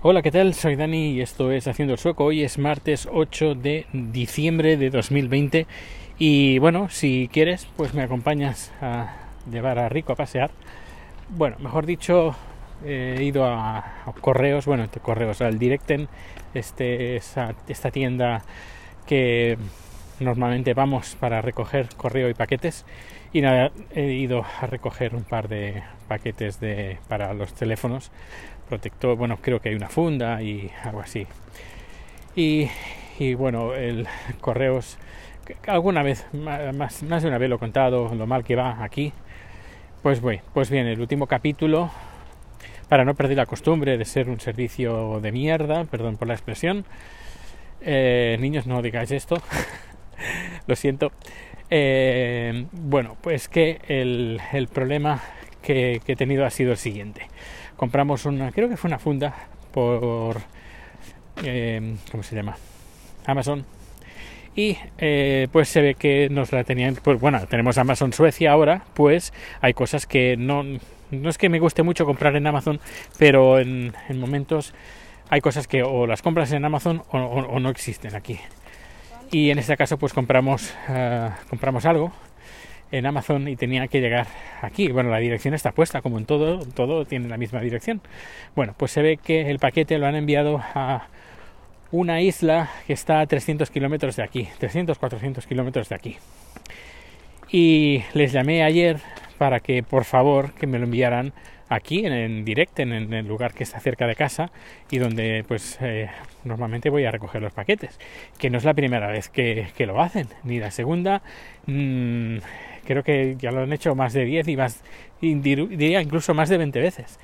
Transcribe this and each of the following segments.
Hola, ¿qué tal? Soy Dani y esto es Haciendo el Sueco. Hoy es martes 8 de diciembre de 2020 y bueno, si quieres, pues me acompañas a llevar a Rico a pasear. Bueno, mejor dicho, he ido a, correos, bueno, correos, al Directen, este, esta tienda que normalmente vamos para recoger correo y paquetes y nada, he ido a recoger un par de paquetes de, para los teléfonos protector, bueno, creo que hay una funda y algo así. Y, y bueno, el correos, alguna vez, más, más de una vez lo he contado, lo mal que va aquí. Pues, bueno, pues bien, el último capítulo, para no perder la costumbre de ser un servicio de mierda, perdón por la expresión, eh, niños no digáis esto, lo siento. Eh, bueno, pues que el, el problema que, he tenido ha sido el siguiente. Compramos una, creo que fue una funda por, eh, ¿cómo se llama? Amazon. Y eh, pues se ve que nos la tenían, pues bueno, tenemos Amazon Suecia ahora, pues hay cosas que no, no es que me guste mucho comprar en Amazon, pero en, momentos hay cosas que o las compras en Amazon o, no existen aquí. Y en este caso pues compramos, eh, compramos algo en Amazon y tenía que llegar aquí. Bueno, la dirección está puesta, como en todo, todo tiene la misma dirección. Bueno, pues se ve que el paquete lo han enviado a una isla que está a 300 kilómetros de aquí, 300, 400 kilómetros de aquí. Y les llamé ayer para que por favor que me lo enviaran aquí en, en directo, en, el lugar que está cerca de casa y donde pues eh, normalmente voy a recoger los paquetes que no es la primera vez que, lo hacen ni la segunda. Mm, creo que ya lo han hecho más de 10 y más diría incluso más de 20 veces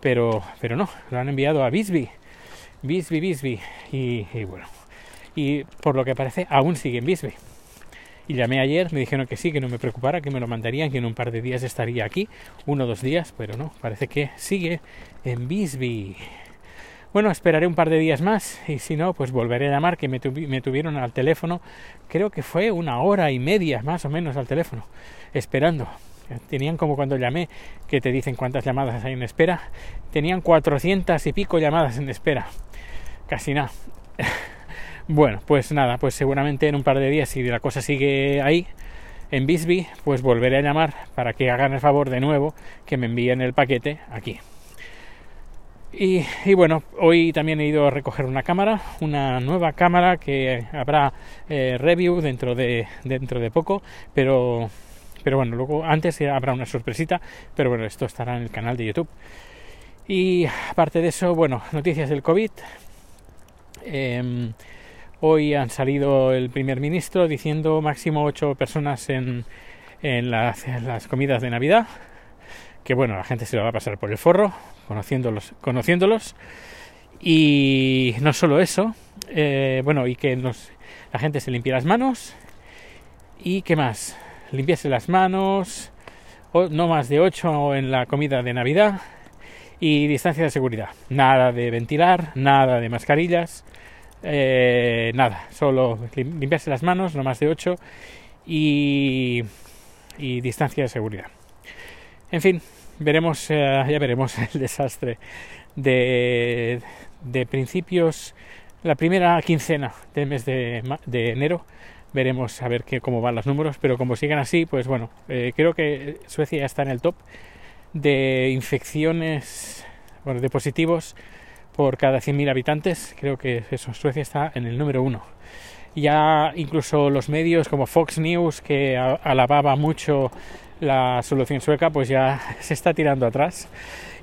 pero pero no lo han enviado a Bisbee. Bisbee Bisbee y, y bueno y por lo que parece aún sigue en Bisbee y llamé ayer, me dijeron que sí, que no me preocupara, que me lo mandarían, que en un par de días estaría aquí, uno o dos días, pero no, parece que sigue en Bisbee. Bueno, esperaré un par de días más y si no, pues volveré a llamar, que me, tuvieron al teléfono, creo que fue una hora y media más o menos al teléfono, esperando. Tenían como cuando llamé, que te dicen cuántas llamadas hay en espera, tenían cuatrocientas y pico llamadas en espera, casi nada. Bueno, pues nada, pues seguramente en un par de días, si la cosa sigue ahí, en Bisbee, pues volveré a llamar para que hagan el favor de nuevo que me envíen el paquete aquí. Y, bueno, hoy también he ido a recoger una cámara, una nueva cámara que habrá eh, review dentro de, dentro de poco, pero, pero bueno, luego antes habrá una sorpresita, pero bueno, esto estará en el canal de YouTube. Y aparte de eso, bueno, noticias del COVID. Em, Hoy han salido el primer ministro diciendo máximo ocho personas en, las, comidas de Navidad. Que bueno, la gente se lo va a pasar por el forro, conociéndolos. conociéndolos. Y no solo eso, eh, bueno, y que la gente se limpie las manos. ¿Y qué más? Limpiarse las manos, no más de ocho en la comida de Navidad. Y distancia de seguridad. Nada de ventilar, nada de mascarillas eh, nada, solo limpiarse las manos, no más de 8 y, y distancia de seguridad. En fin, veremos, eh, ya veremos el desastre de, de, principios, la primera quincena del mes de, de, enero. Veremos a ver qué, cómo van los números, pero como sigan así, pues bueno, eh, creo que Suecia ya está en el top de infecciones, bueno, de positivos por cada 100.000 habitantes. Creo que eso, Suecia está en el número uno. Ya incluso los medios como Fox News, que alababa mucho la solución sueca, pues ya se está tirando atrás.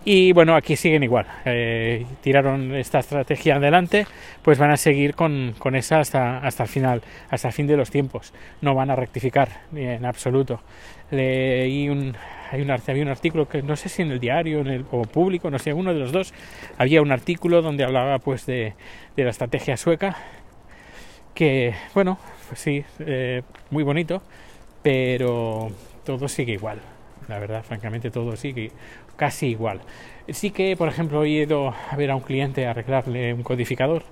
Y bueno, aquí siguen igual. Eh, tiraron esta estrategia adelante, pues van a seguir con, con esa hasta, hasta el final, hasta el fin de los tiempos. No van a rectificar en absoluto. Leí un, hay un, había un artículo que no sé si en el diario en el, o público, no sé, uno de los dos, había un artículo donde hablaba pues de, de la estrategia sueca, que bueno, pues sí, eh, muy bonito, pero todo sigue igual. La verdad, francamente, todo sigue casi igual. Sí que, por ejemplo, he ido a ver a un cliente a arreglarle un codificador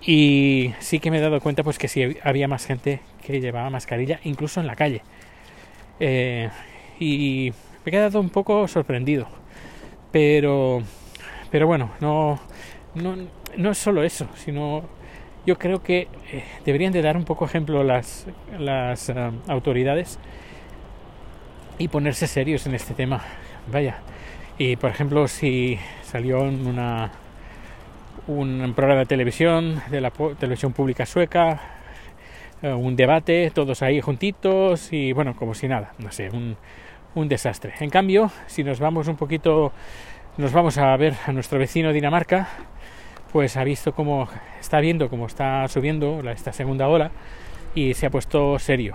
y sí que me he dado cuenta pues que sí había más gente que llevaba mascarilla, incluso en la calle. Eh, y me he quedado un poco sorprendido. Pero, pero bueno, no, no, no es solo eso, sino yo creo que eh, deberían de dar un poco ejemplo las, las eh, autoridades y ponerse serios en este tema. Vaya. Y por ejemplo, si salió en una, un programa de televisión, de la televisión pública sueca, eh, un debate, todos ahí juntitos y bueno, como si nada, no sé, un, un desastre. En cambio, si nos vamos un poquito, nos vamos a ver a nuestro vecino Dinamarca, pues ha visto cómo está viendo cómo está subiendo esta segunda ola y se ha puesto serio.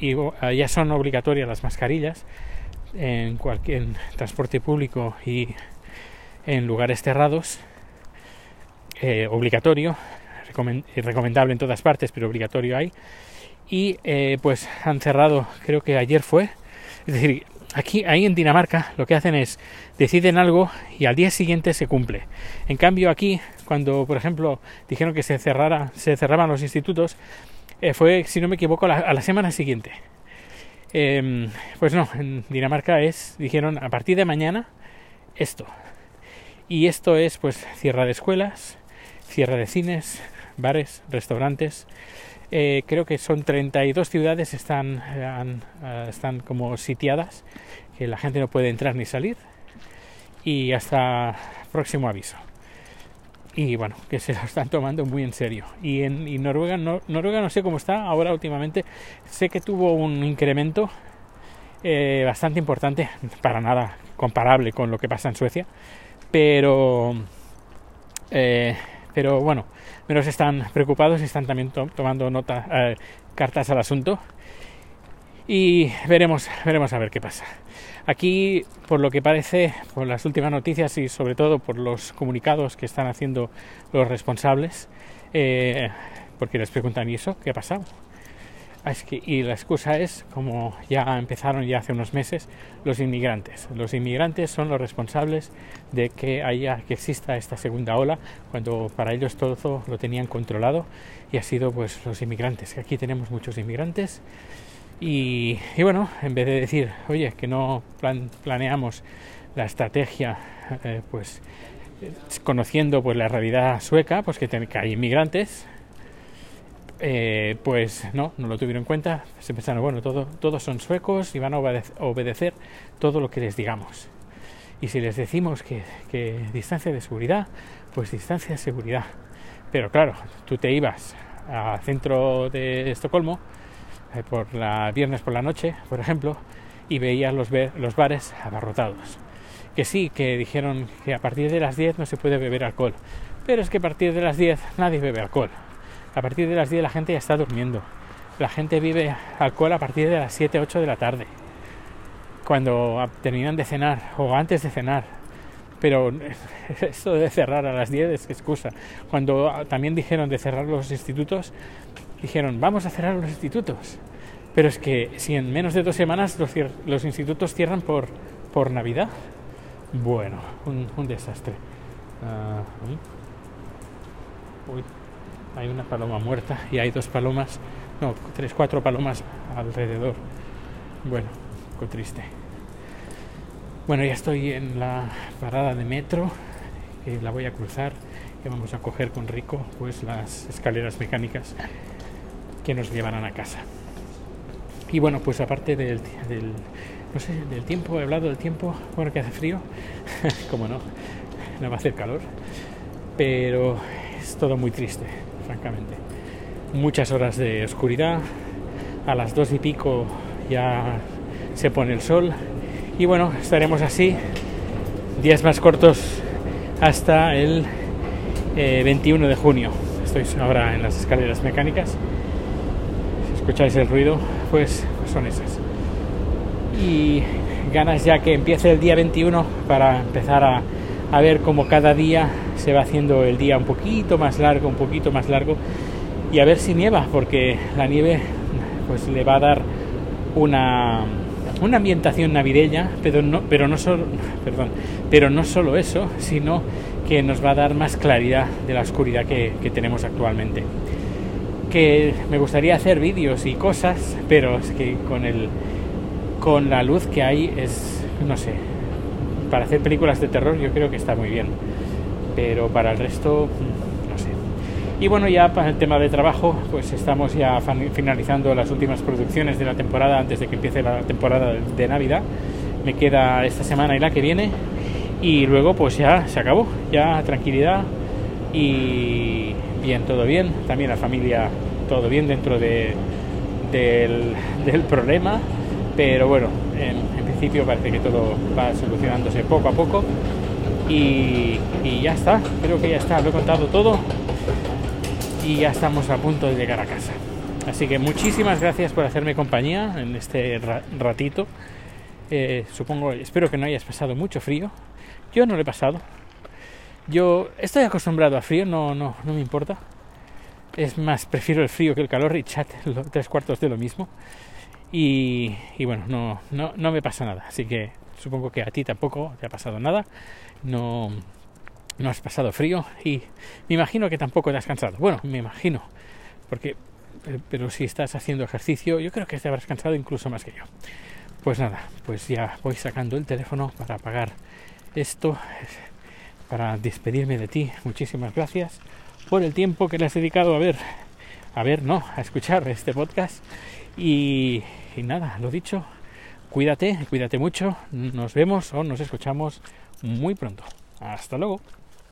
Y ya son obligatorias las mascarillas en cualquier transporte público y en lugares cerrados. Eh, obligatorio, recomendable en todas partes, pero obligatorio hay. Y eh, pues han cerrado, creo que ayer fue. Es decir, aquí, ahí en Dinamarca, lo que hacen es deciden algo y al día siguiente se cumple. En cambio, aquí, cuando, por ejemplo, dijeron que se cerrara, se cerraban los institutos, eh, fue, si no me equivoco, a la semana siguiente. Em, pues no, en Dinamarca es, dijeron, a partir de mañana, esto. Y esto es, pues, cierre de escuelas, cierre de cines, bares, restaurantes. Eh, creo que son 32 ciudades están, eh, están como sitiadas, que la gente no puede entrar ni salir. Y hasta próximo aviso y bueno, que se lo están tomando muy en serio. Y en Noruega, no, Noruega no sé cómo está ahora últimamente, sé que tuvo un incremento eh, bastante importante, para nada comparable con lo que pasa en Suecia, pero, eh, pero bueno, menos están preocupados y están también tomando nota, eh, cartas al asunto y veremos, veremos a ver qué pasa. Aquí, por lo que parece, por las últimas noticias y sobre todo por los comunicados que están haciendo los responsables, eh, porque les preguntan, ¿y eso? ¿Qué ha pasado? Ah, es que, y la excusa es, como ya empezaron ya hace unos meses, los inmigrantes. Los inmigrantes son los responsables de que haya, que exista esta segunda ola, cuando para ellos todo lo tenían controlado y ha sido pues los inmigrantes. Aquí tenemos muchos inmigrantes y, bueno, en vez de decir, oye, que no planeamos la estrategia, eh, pues conociendo pues la realidad sueca, pues que, que hay inmigrantes, eh, pues no, no lo tuvieron en cuenta. Se pensaron, bueno, todo, todos son suecos y van a obedecer todo lo que les digamos. Y si les decimos que, que distancia de seguridad, pues distancia de seguridad. Pero claro, tú te ibas al centro de Estocolmo eh, por la viernes por la noche, por ejemplo, y veías los, los bares abarrotados. Que sí, que dijeron que a partir de las 10 no se puede beber alcohol, pero es que a partir de las 10 nadie bebe alcohol. A partir de las 10 la gente ya está durmiendo. La gente vive alcohol a partir de las 7, 8 de la tarde, cuando terminan de cenar o antes de cenar. Pero esto de cerrar a las 10 es excusa. Cuando también dijeron de cerrar los institutos, dijeron, vamos a cerrar los institutos. Pero es que si en menos de dos semanas los, institutos cierran por, por Navidad, bueno, un, desastre. Ah, uy, hay una paloma muerta y hay dos palomas, no, tres, cuatro palomas alrededor. Bueno, qué triste. Bueno, ya estoy en la parada de metro, la voy a cruzar y vamos a coger con Rico pues las escaleras mecánicas que nos llevarán a casa. Y bueno, pues aparte del, no sé, del tiempo, he hablado del tiempo, bueno, que hace frío, como no, no va a hacer calor, pero es todo muy triste, francamente. Muchas horas de oscuridad, a las dos y pico ya se pone el sol y bueno, estaremos así, días más cortos hasta el 21 eh, de junio. Estoy ahora en las escaleras mecánicas escucháis el ruido, pues, son esas. Y ganas ya que empiece el día 21 para empezar a, a ver cómo cada día se va haciendo el día un poquito más largo, un poquito más largo y a ver si nieva, porque la nieve pues le va a dar una, una ambientación navideña, pero no, pero no solo, perdón, pero no solo eso, sino que nos va a dar más claridad de la oscuridad que, tenemos actualmente que me gustaría hacer vídeos y cosas, pero es que con el con la luz que hay es no sé, para hacer películas de terror yo creo que está muy bien. pero para el resto mm. Y bueno, ya para el tema de trabajo, pues estamos ya finalizando las últimas producciones de la temporada antes de que empiece la temporada de Navidad. Me queda esta semana y la que viene. Y luego pues ya se acabó, ya tranquilidad y bien, todo bien, también la familia todo bien dentro de, del, problema, pero bueno, en, principio parece que todo va solucionándose poco a poco. Y, y ya está, creo que ya está, lo he contado todo y ya estamos a punto de llegar a casa. Así que muchísimas gracias por hacerme compañía en este ratito. Eh, supongo, espero que no hayas pasado mucho frío. Yo no lo he pasado. Yo estoy acostumbrado a frío, no, no, no me importa. Es más, prefiero el frío que el calor y chat, tres cuartos de lo mismo. Y, y bueno, no, no, no me pasa nada. Así que supongo que a ti tampoco te ha pasado nada. No, no has pasado frío y me imagino que tampoco te has cansado. Bueno, me imagino, porque pero si estás haciendo ejercicio, yo creo que te habrás cansado incluso más que yo. Pues nada, pues ya voy sacando el teléfono para apagar esto, para despedirme de ti. Muchísimas gracias por el tiempo que le has dedicado a ver, a ver, no, a escuchar este podcast. Y, y nada, lo dicho, cuídate, cuídate mucho. Nos vemos o nos escuchamos muy pronto. Hasta luego.